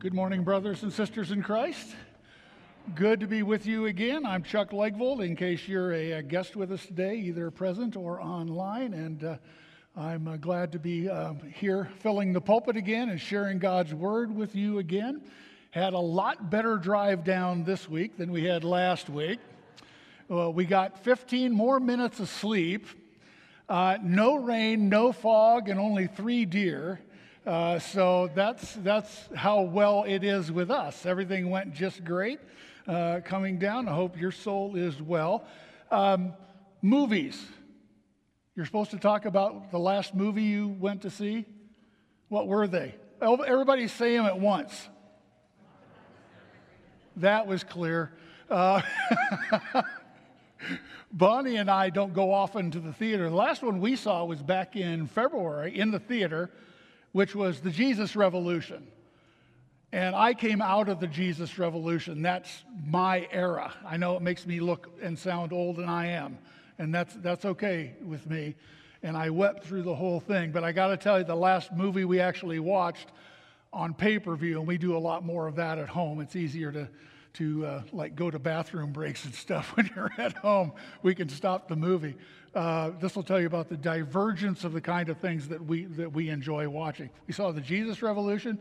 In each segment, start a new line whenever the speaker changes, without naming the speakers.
Good morning, brothers and sisters in Christ. Good to be with you again. I'm Chuck Legvold, in case you're a, guest with us today, either present or online. And uh, I'm uh, glad to be uh, here filling the pulpit again and sharing God's word with you again. Had a lot better drive down this week than we had last week. Well, we got 15 more minutes of sleep, uh, no rain, no fog, and only three deer. Uh, so that's, that's how well it is with us. Everything went just great uh, coming down. I hope your soul is well. Um, movies. You're supposed to talk about the last movie you went to see. What were they? Everybody say them at once. That was clear. Uh, Bonnie and I don't go often to the theater. The last one we saw was back in February in the theater which was the Jesus Revolution. And I came out of the Jesus Revolution. That's my era. I know it makes me look and sound old, and I am. And that's, that's okay with me. And I wept through the whole thing. But I got to tell you, the last movie we actually watched on pay per view, and we do a lot more of that at home. It's easier to, to uh, like go to bathroom breaks and stuff when you're at home. We can stop the movie. Uh, this will tell you about the divergence of the kind of things that we that we enjoy watching. We saw the Jesus Revolution.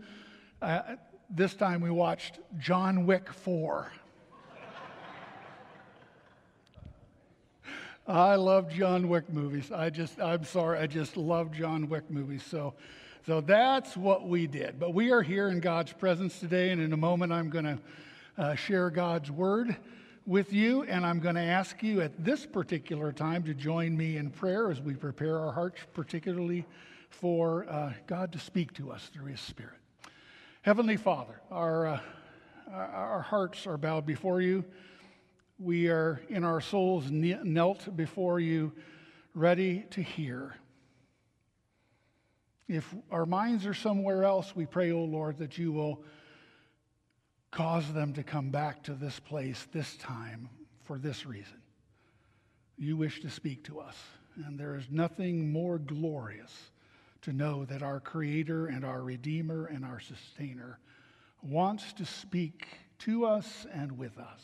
Uh, this time we watched John Wick 4. I love John Wick movies. I just, I'm sorry, I just love John Wick movies. So, so that's what we did. But we are here in God's presence today, and in a moment I'm going to uh, share God's word with you, and I'm going to ask you at this particular time to join me in prayer as we prepare our hearts, particularly for uh, God to speak to us through His Spirit. Heavenly Father, our, uh, our hearts are bowed before you. We are in our souls knelt before you, ready to hear. If our minds are somewhere else, we pray, O oh Lord, that you will Cause them to come back to this place this time for this reason. You wish to speak to us, and there is nothing more glorious to know that our Creator and our Redeemer and our Sustainer wants to speak to us and with us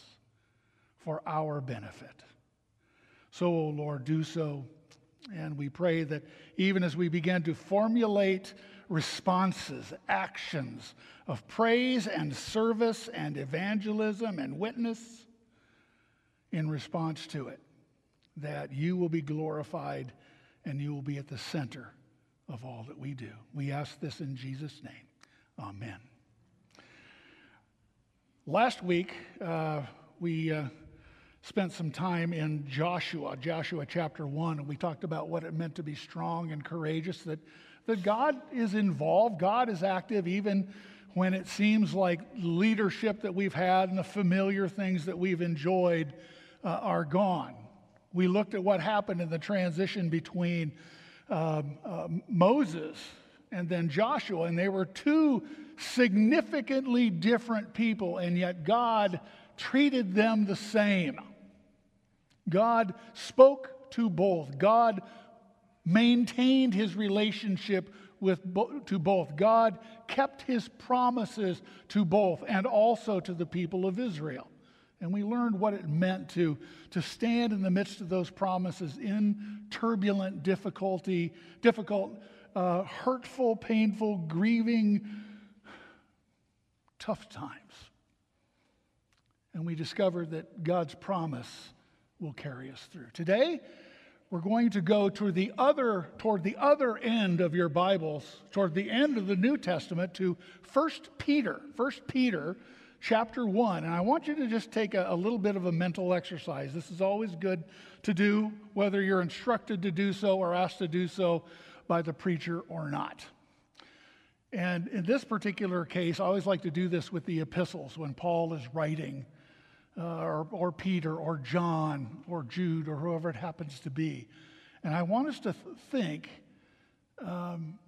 for our benefit. So, O oh Lord, do so. And we pray that even as we begin to formulate responses, actions of praise and service and evangelism and witness in response to it, that you will be glorified and you will be at the center of all that we do. We ask this in Jesus' name. Amen. Last week, uh, we uh, spent some time in Joshua, Joshua chapter 1, and we talked about what it meant to be strong and courageous, that that God is involved, God is active, even when it seems like leadership that we've had and the familiar things that we've enjoyed uh, are gone. We looked at what happened in the transition between um, uh, Moses and then Joshua, and they were two significantly different people, and yet God treated them the same. God spoke to both. God maintained his relationship with to both. God kept his promises to both and also to the people of Israel. And we learned what it meant to, to stand in the midst of those promises in turbulent difficulty, difficult, uh, hurtful, painful, grieving, tough times. And we discovered that God's promise will carry us through. Today, we're going to go to the other, toward the other end of your Bibles, toward the end of the New Testament to 1 Peter, 1 Peter chapter 1. And I want you to just take a, a little bit of a mental exercise. This is always good to do, whether you're instructed to do so or asked to do so by the preacher or not. And in this particular case, I always like to do this with the epistles when Paul is writing uh, or, or Peter or John or Jude or whoever it happens to be. And I want us to th- think um,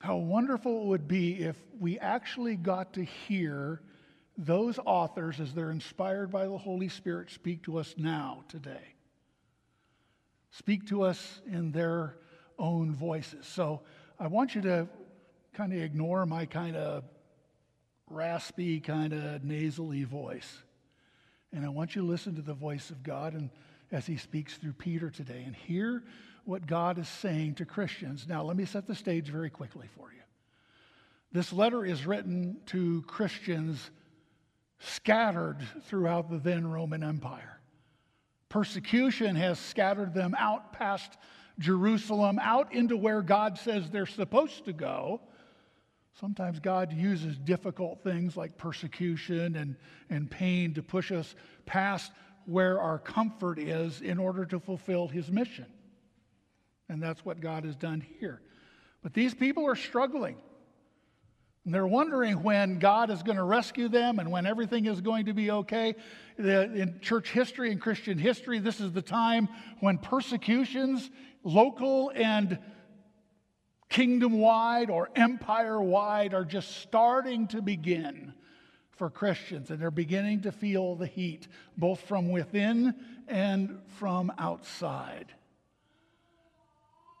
how wonderful it would be if we actually got to hear those authors, as they're inspired by the Holy Spirit, speak to us now, today. Speak to us in their own voices. So I want you to kind of ignore my kind of raspy, kind of nasally voice. And I want you to listen to the voice of God and as he speaks through Peter today and hear what God is saying to Christians. Now, let me set the stage very quickly for you. This letter is written to Christians scattered throughout the then Roman Empire. Persecution has scattered them out past Jerusalem, out into where God says they're supposed to go. Sometimes God uses difficult things like persecution and, and pain to push us past where our comfort is in order to fulfill his mission. And that's what God has done here. But these people are struggling. And they're wondering when God is going to rescue them and when everything is going to be okay. In church history and Christian history, this is the time when persecutions, local and kingdom wide or empire wide, are just starting to begin for Christians. And they're beginning to feel the heat, both from within and from outside.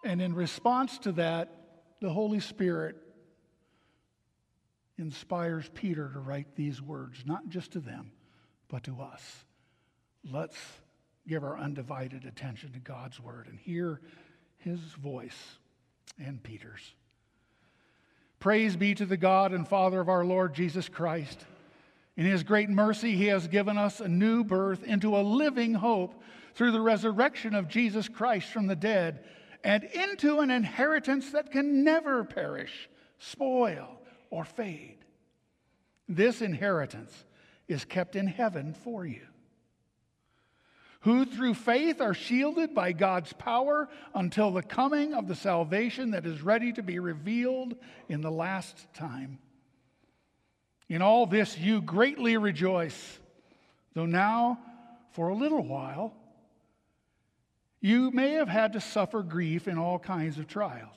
And in response to that, the Holy Spirit inspires Peter to write these words, not just to them, but to us. Let's give our undivided attention to God's word and hear his voice and Peter's. Praise be to the God and Father of our Lord Jesus Christ. In his great mercy, he has given us a new birth into a living hope through the resurrection of Jesus Christ from the dead and into an inheritance that can never perish, spoil, or fade. This inheritance is kept in heaven for you, who through faith are shielded by God's power until the coming of the salvation that is ready to be revealed in the last time. In all this you greatly rejoice, though now, for a little while, you may have had to suffer grief in all kinds of trials.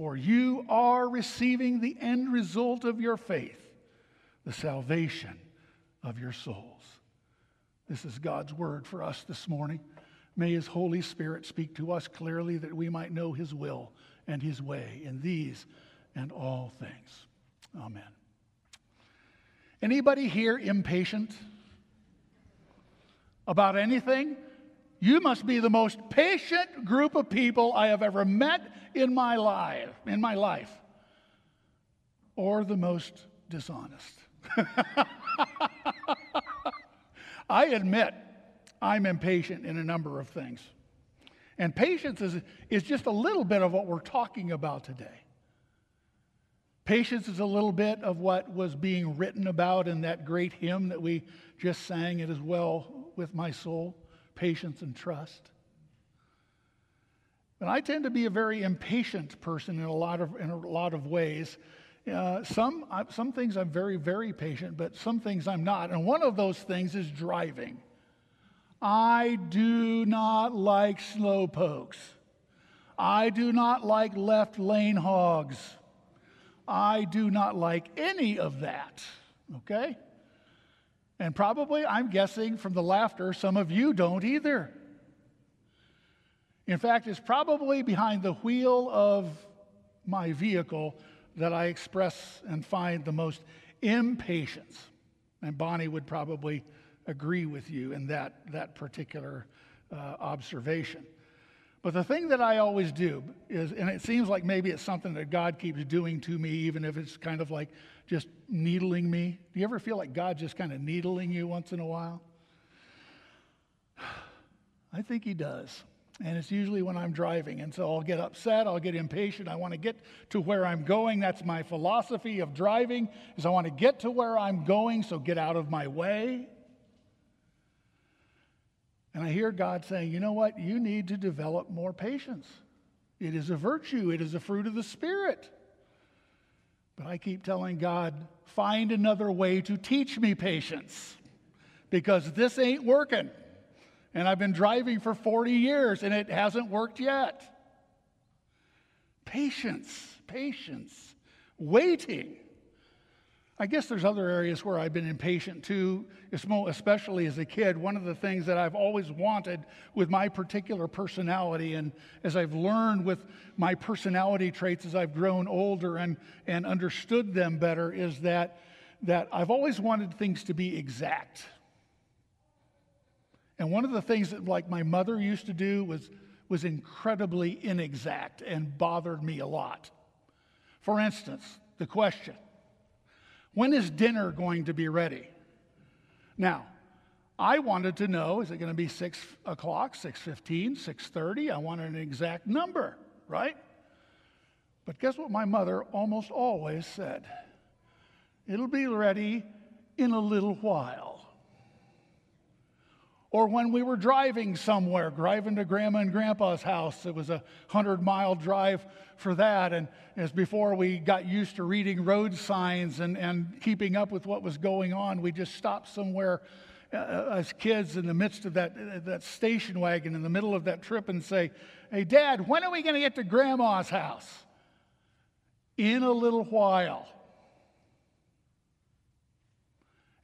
for you are receiving the end result of your faith, the salvation of your souls. This is God's word for us this morning. May His Holy Spirit speak to us clearly that we might know His will and His way in these and all things. Amen. Anybody here impatient about anything? You must be the most patient group of people I have ever met in my life, in my life. Or the most dishonest. I admit I'm impatient in a number of things. And patience is, is just a little bit of what we're talking about today. Patience is a little bit of what was being written about in that great hymn that we just sang, It is Well with My Soul patience and trust. And I tend to be a very impatient person in a lot of, in a lot of ways. Uh, some, some things I'm very, very patient, but some things I'm not. And one of those things is driving. I do not like slow pokes. I do not like left lane hogs. I do not like any of that. Okay? And probably, I'm guessing from the laughter, some of you don't either. In fact, it's probably behind the wheel of my vehicle that I express and find the most impatience. And Bonnie would probably agree with you in that, that particular uh, observation. But the thing that I always do is, and it seems like maybe it's something that God keeps doing to me, even if it's kind of like just needling me. Do you ever feel like God just kind of needling you once in a while? I think He does. And it's usually when I'm driving. And so I'll get upset, I'll get impatient. I want to get to where I'm going. That's my philosophy of driving is I want to get to where I'm going, so get out of my way. And I hear God saying, you know what? You need to develop more patience. It is a virtue, it is a fruit of the Spirit. But I keep telling God, find another way to teach me patience because this ain't working. And I've been driving for 40 years and it hasn't worked yet. Patience, patience, waiting. I guess there's other areas where I've been impatient too, especially as a kid. One of the things that I've always wanted with my particular personality, and as I've learned with my personality traits as I've grown older and, and understood them better, is that, that I've always wanted things to be exact. And one of the things that, like my mother used to do, was, was incredibly inexact and bothered me a lot. For instance, the question when is dinner going to be ready? Now, I wanted to know, is it going to be 6 o'clock, 6.15, 6.30? I wanted an exact number, right? But guess what my mother almost always said? It'll be ready in a little while or when we were driving somewhere, driving to grandma and grandpa's house. It was a hundred mile drive for that. And as before we got used to reading road signs and, and keeping up with what was going on, we just stopped somewhere uh as kids in the midst of that, uh, that station wagon in the middle of that trip and say, Hey, Dad, when are we going to get to grandma's house? In a little while.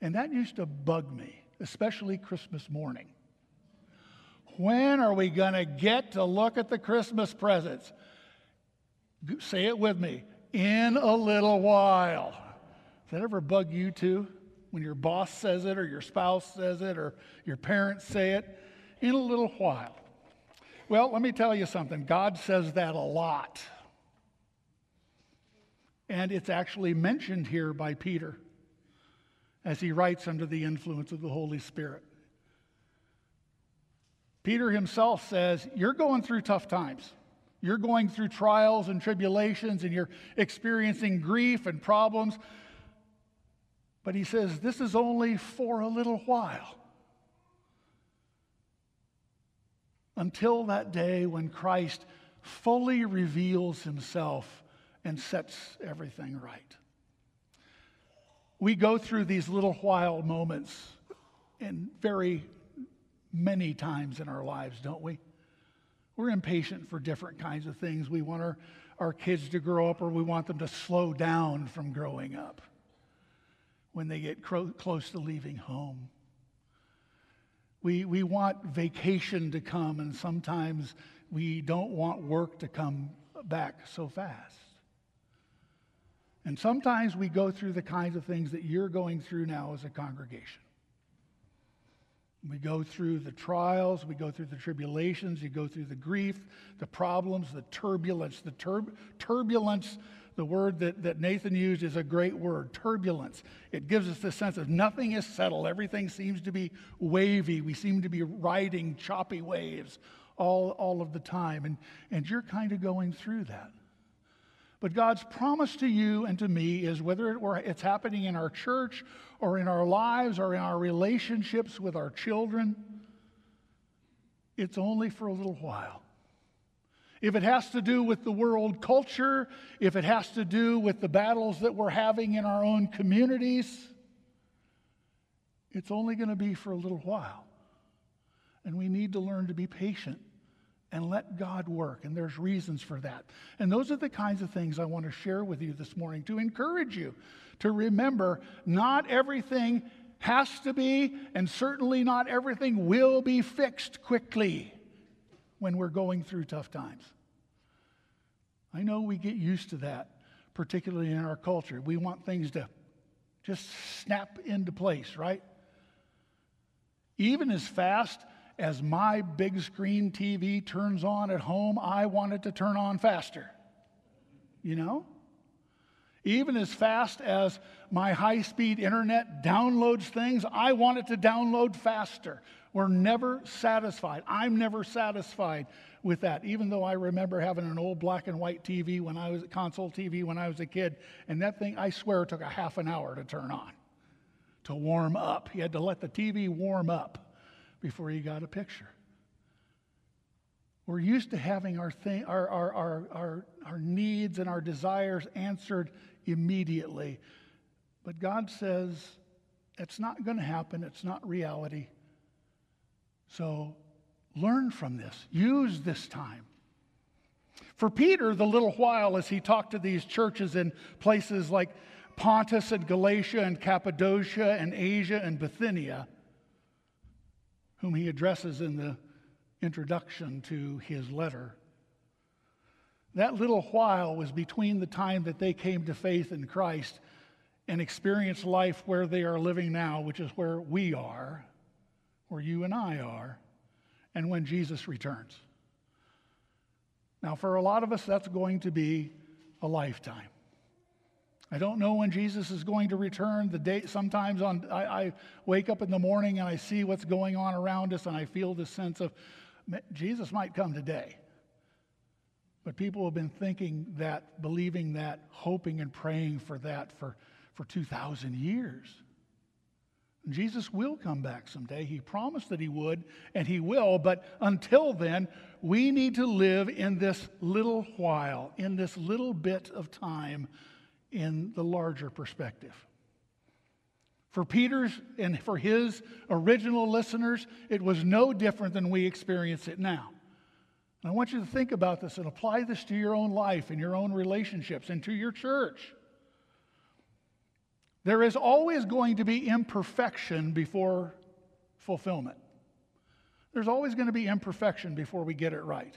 And that used to bug me especially Christmas morning. When are we going to get to look at the Christmas presents? Say it with me in a little while. Does that ever bug you too? When your boss says it, or your spouse says it, or your parents say it? In a little while. Well, let me tell you something. God says that a lot. And it's actually mentioned here by Peter as he writes under the influence of the Holy Spirit. Peter himself says, You're going through tough times. You're going through trials and tribulations, and you're experiencing grief and problems. But he says, This is only for a little while. Until that day when Christ fully reveals himself and sets everything right we go through these little while moments in very many times in our lives, don't we? We're impatient for different kinds of things. We want our, our kids to grow up or we want them to slow down from growing up when they get cro- close to leaving home. We, we want vacation to come, and sometimes we don't want work to come back so fast. And sometimes we go through the kinds of things that you're going through now as a congregation. We go through the trials, we go through the tribulations, you go through the grief, the problems, the turbulence. The tur- turbulence, the word that, that Nathan used is a great word turbulence. It gives us the sense of nothing is settled, everything seems to be wavy. We seem to be riding choppy waves all, all of the time. And, and you're kind of going through that. But God's promise to you and to me is whether it's happening in our church or in our lives or in our relationships with our children, it's only for a little while. If it has to do with the world culture, if it has to do with the battles that we're having in our own communities, it's only going to be for a little while. And we need to learn to be patient and let God work. And there's reasons for that. And those are the kinds of things I want to share with you this morning to encourage you to remember not everything has to be, and certainly not everything will be fixed quickly when we're going through tough times. I know we get used to that, particularly in our culture. We want things to just snap into place, right? Even as fast as my big screen TV turns on at home, I want it to turn on faster. You know? Even as fast as my high speed internet downloads things, I want it to download faster. We're never satisfied. I'm never satisfied with that, even though I remember having an old black and white TV when I was console TV when I was a kid, and that thing, I swear, took a half an hour to turn on, to warm up. You had to let the TV warm up before you got a picture. We're used to having our, thing, our, our, our, our, our needs and our desires answered immediately. But God says it's not going to happen, it's not reality. So learn from this, use this time. For Peter, the little while as he talked to these churches in places like Pontus and Galatia and Cappadocia and Asia and Bithynia, whom he addresses in the introduction to his letter. That little while was between the time that they came to faith in Christ and experienced life where they are living now, which is where we are, where you and I are, and when Jesus returns. Now, for a lot of us, that's going to be a lifetime. I don't know when Jesus is going to return. The date sometimes on I, I, wake up in the morning and I see what's going on around us and I feel this sense of Jesus might come today. But people have been thinking that, believing that, hoping and praying for that for, for 2,000 years. Jesus will come back someday. He promised that he would, and he will. But until then, we need to live in this little while, in this little bit of time in the larger perspective. For Peter's and for his original listeners, it was no different than we experience it now. And I want you to think about this and apply this to your own life and your own relationships and to your church. There is always going to be imperfection before fulfillment. There's always going to be imperfection before we get it right.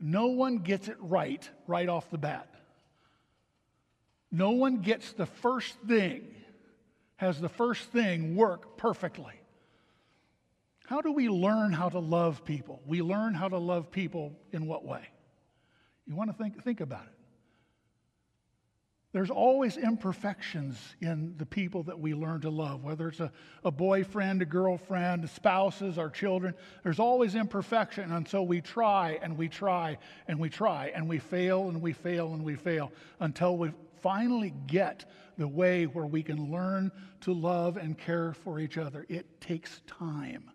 No one gets it right right off the bat. No one gets the first thing, has the first thing work perfectly. How do we learn how to love people? We learn how to love people in what way? You want to think, think about it. There's always imperfections in the people that we learn to love, whether it's a, a boyfriend, a girlfriend, spouses, our children. There's always imperfection. And so we try and we try and we try and we fail and we fail and we fail until we finally get the way where we can learn to love and care for each other. It takes time.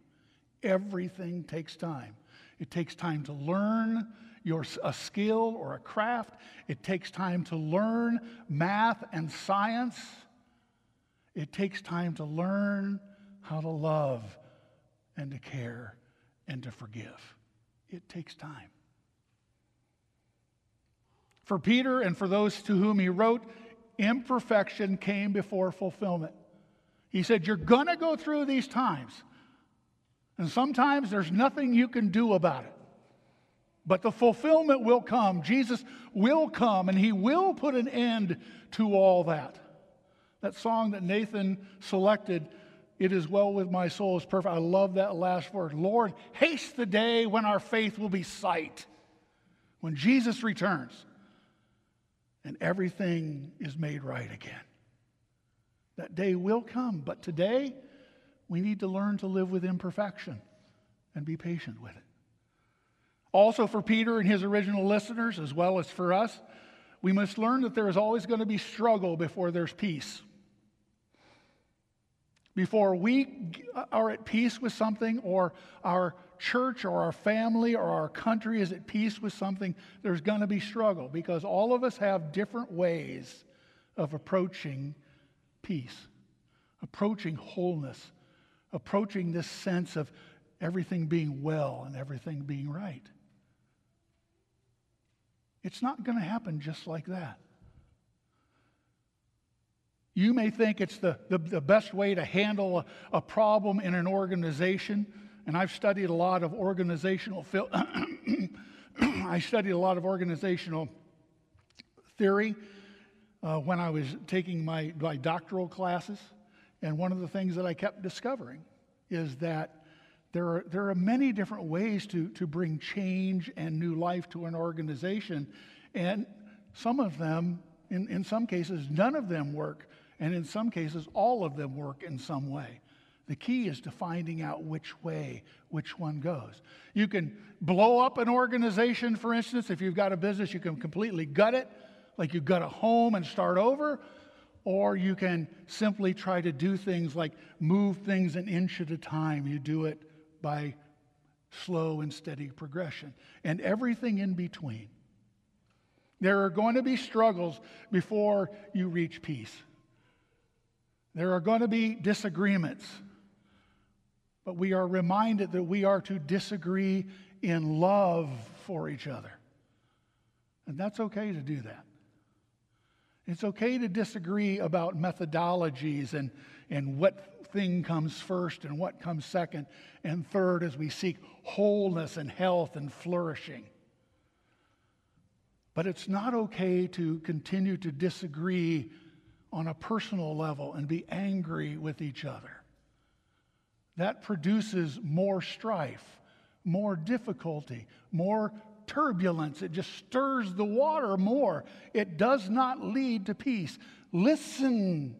Everything takes time. It takes time to learn your, a skill or a craft. It takes time to learn math and science. It takes time to learn how to love and to care and to forgive. It takes time. For Peter and for those to whom he wrote, imperfection came before fulfillment. He said, You're going to go through these times. And sometimes there's nothing you can do about it. But the fulfillment will come. Jesus will come and he will put an end to all that. That song that Nathan selected, It Is Well With My Soul, is perfect. I love that last word. Lord, haste the day when our faith will be sight, when Jesus returns and everything is made right again. That day will come, but today we need to learn to live with imperfection and be patient with it. Also, for Peter and his original listeners, as well as for us, we must learn that there is always going to be struggle before there's peace. Before we are at peace with something, or our church or our family or our country is at peace with something, there's going to be struggle because all of us have different ways of approaching peace, approaching wholeness, approaching this sense of everything being well and everything being right. It's not going to happen just like that. You may think it's the, the, the best way to handle a, a problem in an organization and I've studied a lot of organizational I studied a lot of organizational theory uh, when I was taking my, my doctoral classes. And one of the things that I kept discovering is that there are, there are many different ways to, to bring change and new life to an organization. And some of them, in, in some cases, none of them work. And in some cases, all of them work in some way. The key is to finding out which way which one goes. You can blow up an organization, for instance. If you've got a business, you can completely gut it, like you gut a home and start over. Or you can simply try to do things like move things an inch at a time. You do it by slow and steady progression, and everything in between. There are going to be struggles before you reach peace. There are going to be disagreements. But we are reminded that we are to disagree in love for each other. And that's okay to do that. It's okay to disagree about methodologies and, and what thing comes first and what comes second and third as we seek wholeness and health and flourishing. But it's not okay to continue to disagree on a personal level and be angry with each other. That produces more strife, more difficulty, more turbulence. It just stirs the water more. It does not lead to peace. Listen,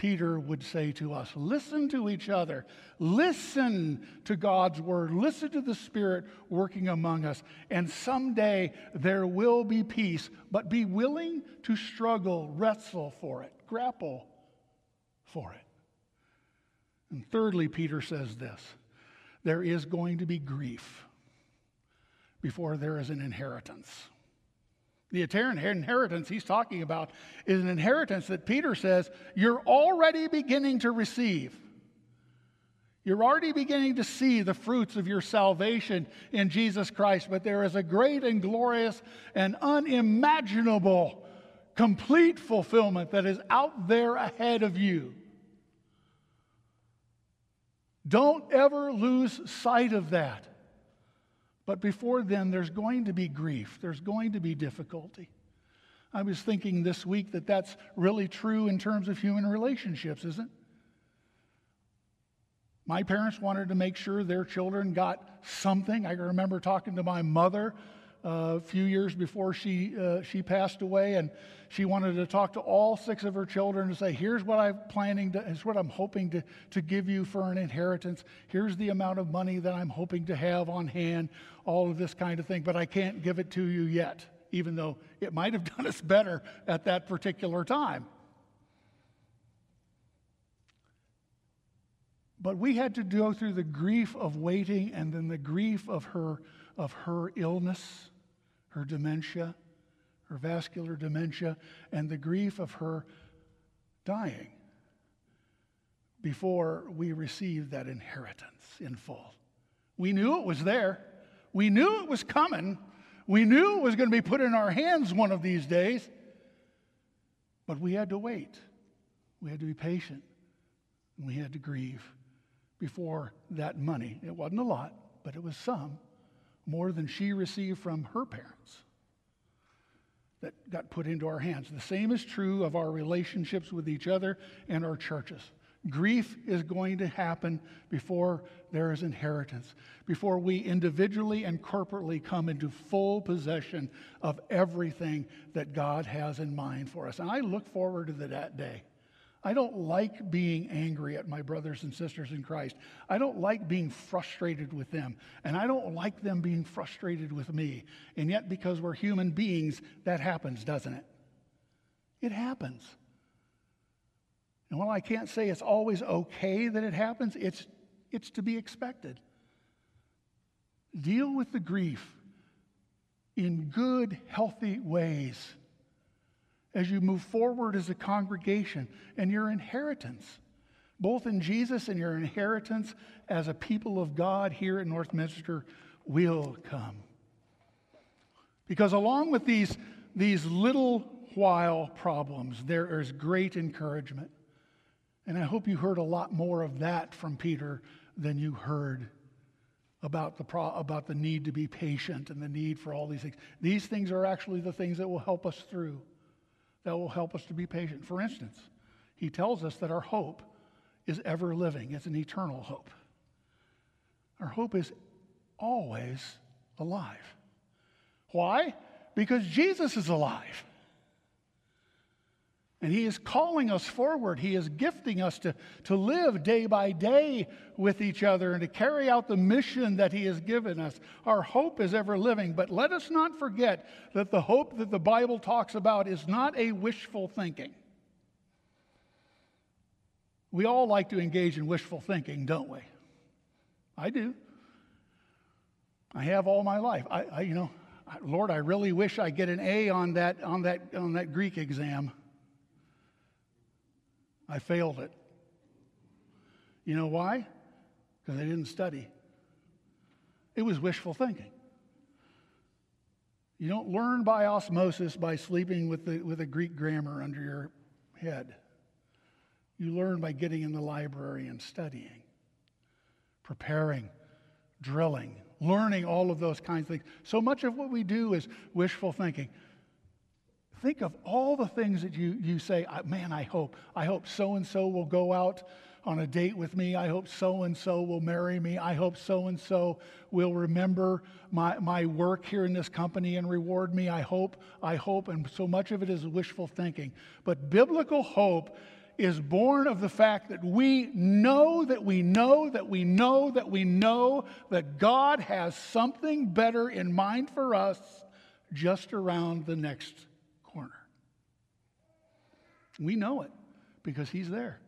Peter would say to us listen to each other, listen to God's word, listen to the Spirit working among us, and someday there will be peace. But be willing to struggle, wrestle for it, grapple for it. And thirdly, Peter says this there is going to be grief before there is an inheritance. The inheritance he's talking about is an inheritance that Peter says you're already beginning to receive. You're already beginning to see the fruits of your salvation in Jesus Christ, but there is a great and glorious and unimaginable complete fulfillment that is out there ahead of you. Don't ever lose sight of that. But before then, there's going to be grief, there's going to be difficulty. I was thinking this week that that's really true in terms of human relationships, isn't it? My parents wanted to make sure their children got something. I remember talking to my mother a few years before she, uh, she passed away, and she wanted to talk to all six of her children to say, Here's what I'm planning to, here's what I'm hoping to, to give you for an inheritance. Here's the amount of money that I'm hoping to have on hand, all of this kind of thing, but I can't give it to you yet, even though it might have done us better at that particular time. But we had to go through the grief of waiting and then the grief of her, of her illness her dementia, her vascular dementia, and the grief of her dying before we received that inheritance in full. We knew it was there, we knew it was coming, we knew it was going to be put in our hands one of these days, but we had to wait. We had to be patient, and we had to grieve before that money. It wasn't a lot, but it was some more than she received from her parents that got put into our hands. The same is true of our relationships with each other and our churches. Grief is going to happen before there is inheritance, before we individually and corporately come into full possession of everything that God has in mind for us. And I look forward to that day. I don't like being angry at my brothers and sisters in Christ. I don't like being frustrated with them. And I don't like them being frustrated with me. And yet, because we're human beings, that happens, doesn't it? It happens. And while I can't say it's always okay that it happens, it's, it's to be expected. Deal with the grief in good, healthy ways as you move forward as a congregation and your inheritance, both in Jesus and your inheritance as a people of God here at Northminster, will come. Because along with these, these little while problems, there is great encouragement. And I hope you heard a lot more of that from Peter than you heard about the, pro- about the need to be patient and the need for all these things. These things are actually the things that will help us through that will help us to be patient. For instance, he tells us that our hope is ever living, it's an eternal hope. Our hope is always alive. Why? Because Jesus is alive. And He is calling us forward. He is gifting us to, to live day by day with each other and to carry out the mission that He has given us. Our hope is ever living. But let us not forget that the hope that the Bible talks about is not a wishful thinking. We all like to engage in wishful thinking, don't we? I do. I have all my life. I, I you know, Lord, I really wish I get an A on that, on that, on that Greek exam. I failed it. You know why? Because I didn't study. It was wishful thinking. You don't learn by osmosis by sleeping with, the, with a Greek grammar under your head. You learn by getting in the library and studying, preparing, drilling, learning all of those kinds of things. So much of what we do is wishful thinking. Think of all the things that you, you say, man, I hope. I hope so and so will go out on a date with me. I hope so and so will marry me. I hope so and so will remember my, my work here in this company and reward me. I hope, I hope. And so much of it is wishful thinking. But biblical hope is born of the fact that we know that we know that we know that we know that God has something better in mind for us just around the next. We know it because He's there.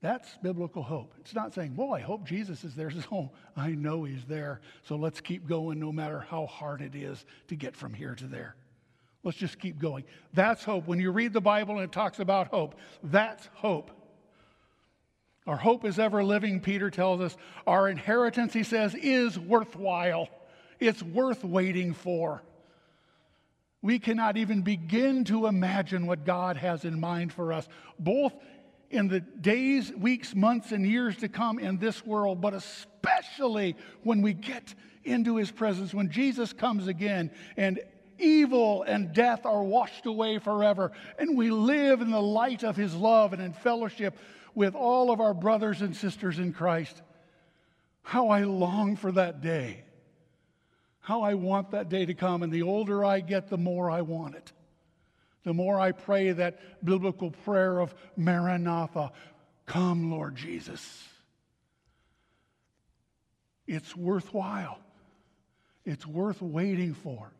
That's biblical hope. It's not saying, well, I hope Jesus is there. It's, oh, I know He's there. So let's keep going no matter how hard it is to get from here to there. Let's just keep going. That's hope. When you read the Bible and it talks about hope, that's hope. Our hope is ever living, Peter tells us. Our inheritance, he says, is worthwhile. It's worth waiting for. We cannot even begin to imagine what God has in mind for us, both in the days, weeks, months, and years to come in this world, but especially when we get into his presence, when Jesus comes again and evil and death are washed away forever, and we live in the light of his love and in fellowship with all of our brothers and sisters in Christ. How I long for that day. How I want that day to come. And the older I get, the more I want it. The more I pray that biblical prayer of Maranatha, come, Lord Jesus. It's worthwhile. It's worth waiting for.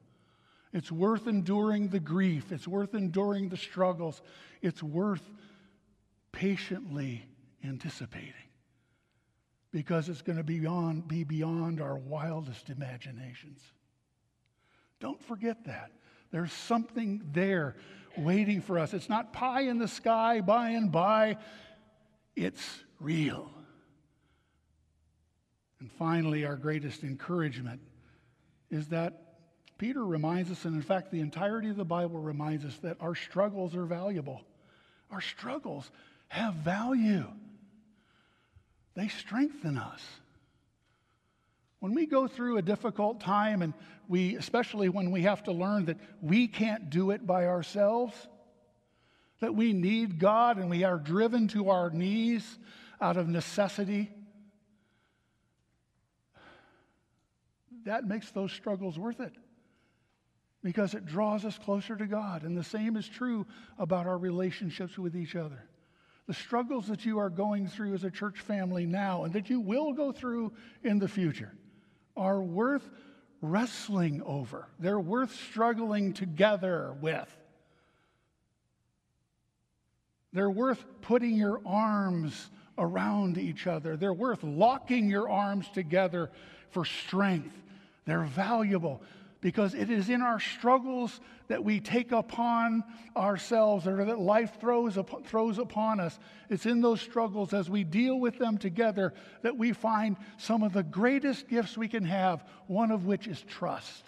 It's worth enduring the grief. It's worth enduring the struggles. It's worth patiently anticipating because it's going to be beyond, be beyond our wildest imaginations. Don't forget that. There's something there waiting for us. It's not pie in the sky by and by, it's real. And finally, our greatest encouragement is that Peter reminds us, and in fact, the entirety of the Bible reminds us that our struggles are valuable. Our struggles have value, they strengthen us. When we go through a difficult time, and we, especially when we have to learn that we can't do it by ourselves, that we need God and we are driven to our knees out of necessity, that makes those struggles worth it because it draws us closer to God. And the same is true about our relationships with each other. The struggles that you are going through as a church family now and that you will go through in the future are worth wrestling over. They're worth struggling together with. They're worth putting your arms around each other. They're worth locking your arms together for strength. They're valuable because it is in our struggles that we take upon ourselves or that life throws, up, throws upon us. It's in those struggles as we deal with them together that we find some of the greatest gifts we can have, one of which is trust.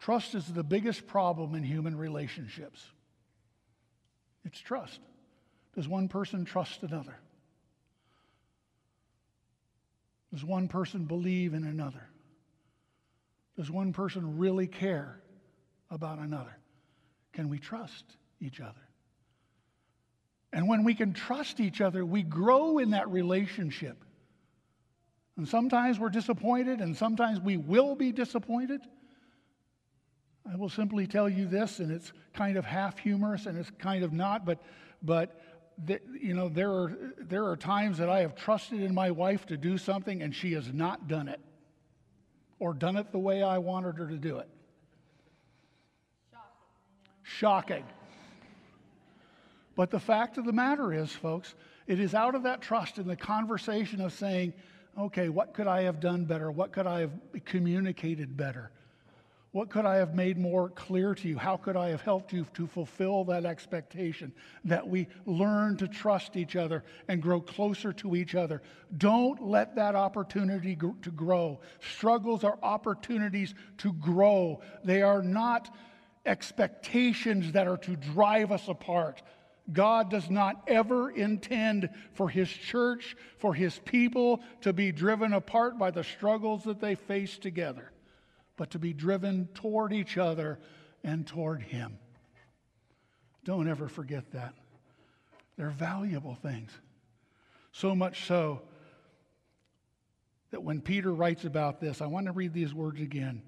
Trust is the biggest problem in human relationships. It's trust. Does one person trust another? Does one person believe in another? Does one person really care about another? Can we trust each other? And when we can trust each other, we grow in that relationship. And sometimes we're disappointed, and sometimes we will be disappointed. I will simply tell you this, and it's kind of half humorous and it's kind of not, but, but you know, there are, there are times that I have trusted in my wife to do something and she has not done it or done it the way I wanted her to do it. Shocking. But the fact of the matter is, folks, it is out of that trust in the conversation of saying, okay, what could I have done better? What could I have communicated better? What could I have made more clear to you? How could I have helped you to fulfill that expectation? That we learn to trust each other and grow closer to each other. Don't let that opportunity to grow. Struggles are opportunities to grow, they are not expectations that are to drive us apart. God does not ever intend for His church, for His people to be driven apart by the struggles that they face together but to be driven toward each other and toward Him. Don't ever forget that. They're valuable things. So much so that when Peter writes about this, I want to read these words again.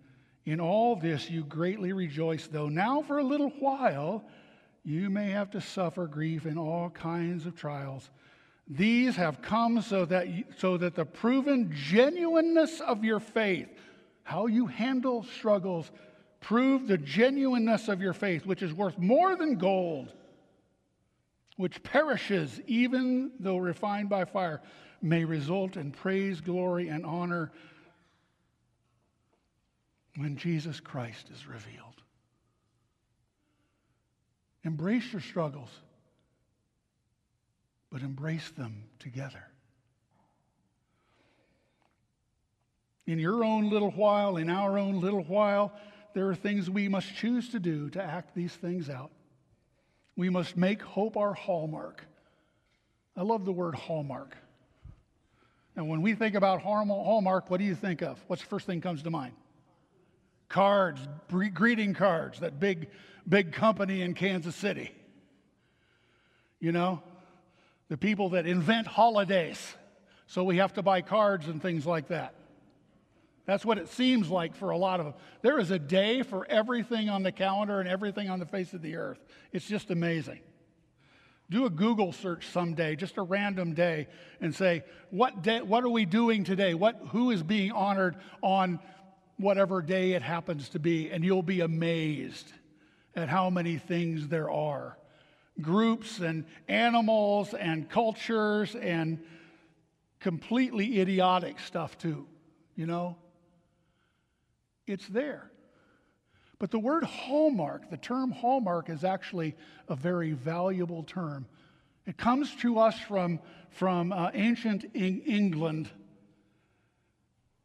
In all this you greatly rejoice, though now for a little while you may have to suffer grief in all kinds of trials. These have come so that, you, so that the proven genuineness of your faith, how you handle struggles prove the genuineness of your faith, which is worth more than gold, which perishes even though refined by fire, may result in praise, glory, and honor when Jesus Christ is revealed. Embrace your struggles, but embrace them together. In your own little while, in our own little while, there are things we must choose to do to act these things out. We must make hope our hallmark. I love the word hallmark. Now, when we think about hallmark, what do you think of? What's the first thing comes to mind? Cards, greeting cards, that big, big company in Kansas City. You know, the people that invent holidays. So we have to buy cards and things like that. That's what it seems like for a lot of them. There is a day for everything on the calendar and everything on the face of the earth. It's just amazing. Do a Google search someday, just a random day, and say, what, day, what are we doing today? What, who is being honored on whatever day it happens to be? And you'll be amazed at how many things there are groups and animals and cultures and completely idiotic stuff, too, you know? It's there. But the word hallmark, the term hallmark, is actually a very valuable term. It comes to us from, from uh, ancient England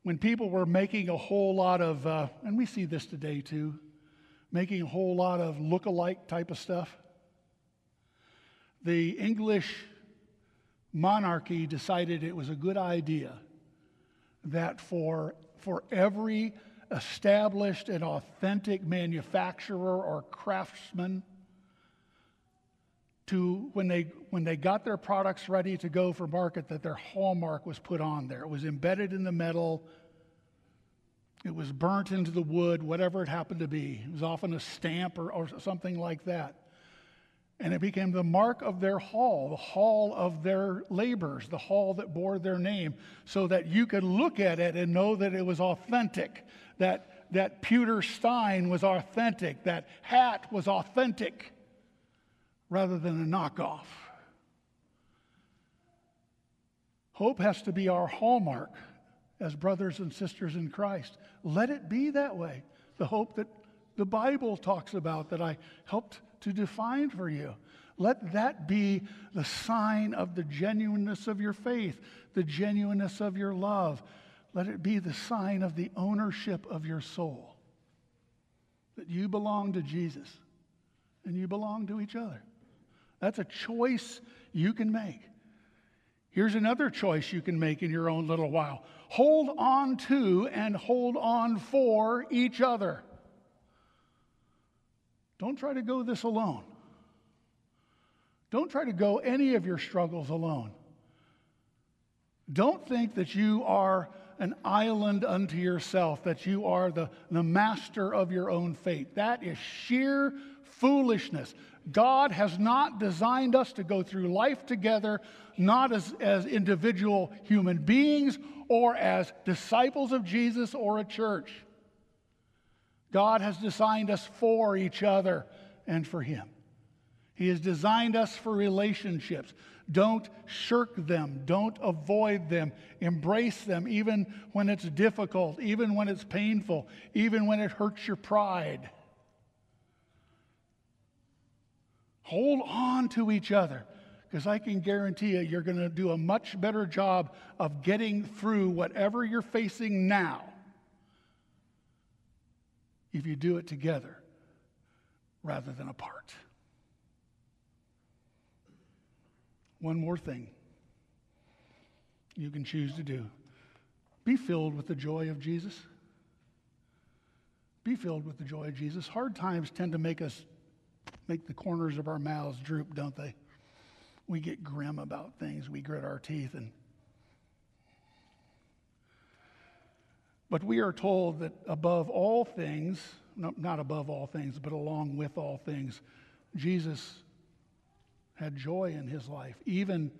when people were making a whole lot of, uh, and we see this today too, making a whole lot of look-alike type of stuff. The English monarchy decided it was a good idea that for, for every established and authentic manufacturer or craftsman to when they when they got their products ready to go for market that their hallmark was put on there. It was embedded in the metal. It was burnt into the wood whatever it happened to be. It was often a stamp or, or something like that and it became the mark of their hall, the hall of their labors, the hall that bore their name, so that you could look at it and know that it was authentic, that, that pewter stein was authentic, that hat was authentic, rather than a knockoff. Hope has to be our hallmark as brothers and sisters in Christ. Let it be that way. The hope that the Bible talks about that I helped to define for you. Let that be the sign of the genuineness of your faith, the genuineness of your love. Let it be the sign of the ownership of your soul. That you belong to Jesus and you belong to each other. That's a choice you can make. Here's another choice you can make in your own little while hold on to and hold on for each other. Don't try to go this alone. Don't try to go any of your struggles alone. Don't think that you are an island unto yourself, that you are the, the master of your own fate. That is sheer foolishness. God has not designed us to go through life together, not as, as individual human beings or as disciples of Jesus or a church. God has designed us for each other and for Him. He has designed us for relationships. Don't shirk them. Don't avoid them. Embrace them even when it's difficult, even when it's painful, even when it hurts your pride. Hold on to each other because I can guarantee you, you're going to do a much better job of getting through whatever you're facing now if you do it together rather than apart. One more thing you can choose to do be filled with the joy of Jesus. Be filled with the joy of Jesus. Hard times tend to make us make the corners of our mouths droop, don't they? We get grim about things. We grit our teeth and But we are told that above all things, no, not above all things, but along with all things, Jesus had joy in his life, even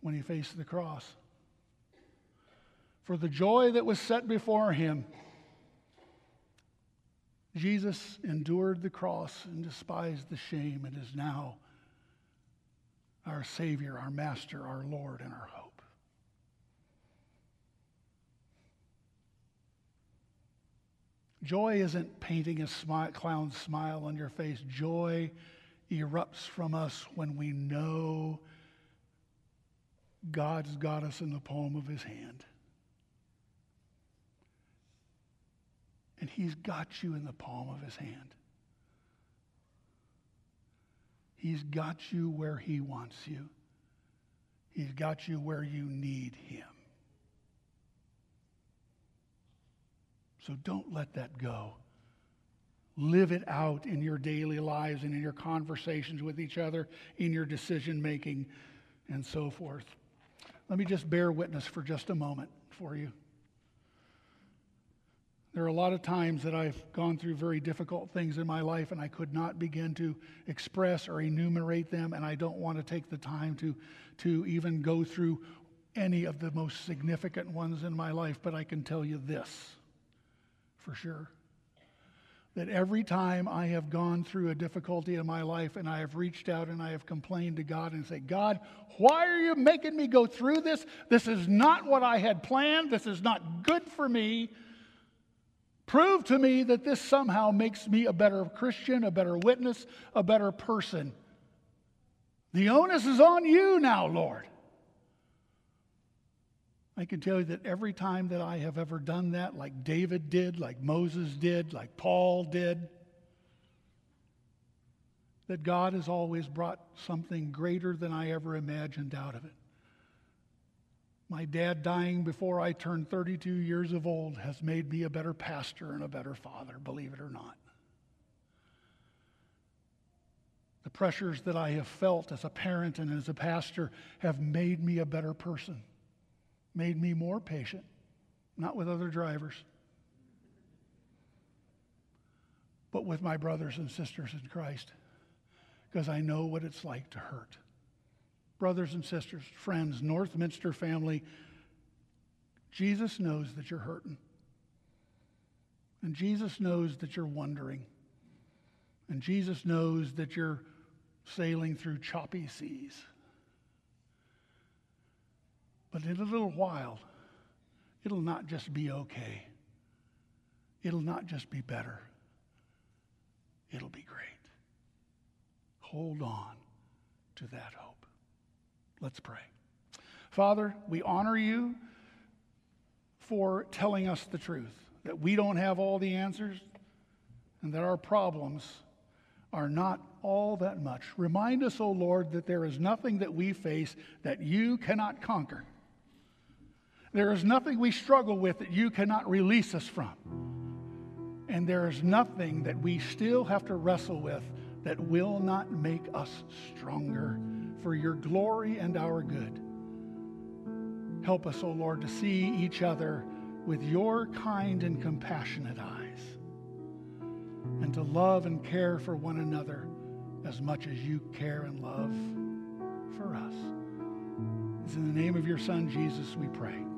when he faced the cross. For the joy that was set before him, Jesus endured the cross and despised the shame and is now our Savior, our Master, our Lord, and our hope. Joy isn't painting a smile, clown smile on your face. Joy erupts from us when we know God's got us in the palm of his hand. And he's got you in the palm of his hand. He's got you where he wants you. He's got you where you need him. So don't let that go. Live it out in your daily lives and in your conversations with each other, in your decision making, and so forth. Let me just bear witness for just a moment for you. There are a lot of times that I've gone through very difficult things in my life and I could not begin to express or enumerate them, and I don't want to take the time to, to even go through any of the most significant ones in my life, but I can tell you this for sure. That every time I have gone through a difficulty in my life and I have reached out and I have complained to God and said, God, why are you making me go through this? This is not what I had planned. This is not good for me. Prove to me that this somehow makes me a better Christian, a better witness, a better person. The onus is on you now, Lord. I can tell you that every time that I have ever done that, like David did, like Moses did, like Paul did, that God has always brought something greater than I ever imagined out of it. My dad dying before I turned 32 years of old has made me a better pastor and a better father, believe it or not. The pressures that I have felt as a parent and as a pastor have made me a better person, made me more patient, not with other drivers, but with my brothers and sisters in Christ, because I know what it's like to hurt brothers and sisters, friends, Northminster family, Jesus knows that you're hurting. And Jesus knows that you're wondering. And Jesus knows that you're sailing through choppy seas. But in a little while, it'll not just be okay. It'll not just be better. It'll be great. Hold on to that hope. Let's pray. Father, we honor you for telling us the truth, that we don't have all the answers and that our problems are not all that much. Remind us, O oh Lord, that there is nothing that we face that you cannot conquer. There is nothing we struggle with that you cannot release us from. And there is nothing that we still have to wrestle with that will not make us stronger for your glory and our good. Help us, O oh Lord, to see each other with your kind and compassionate eyes and to love and care for one another as much as you care and love for us. It's in the name of your Son, Jesus, we pray.